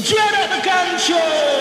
Dread the control.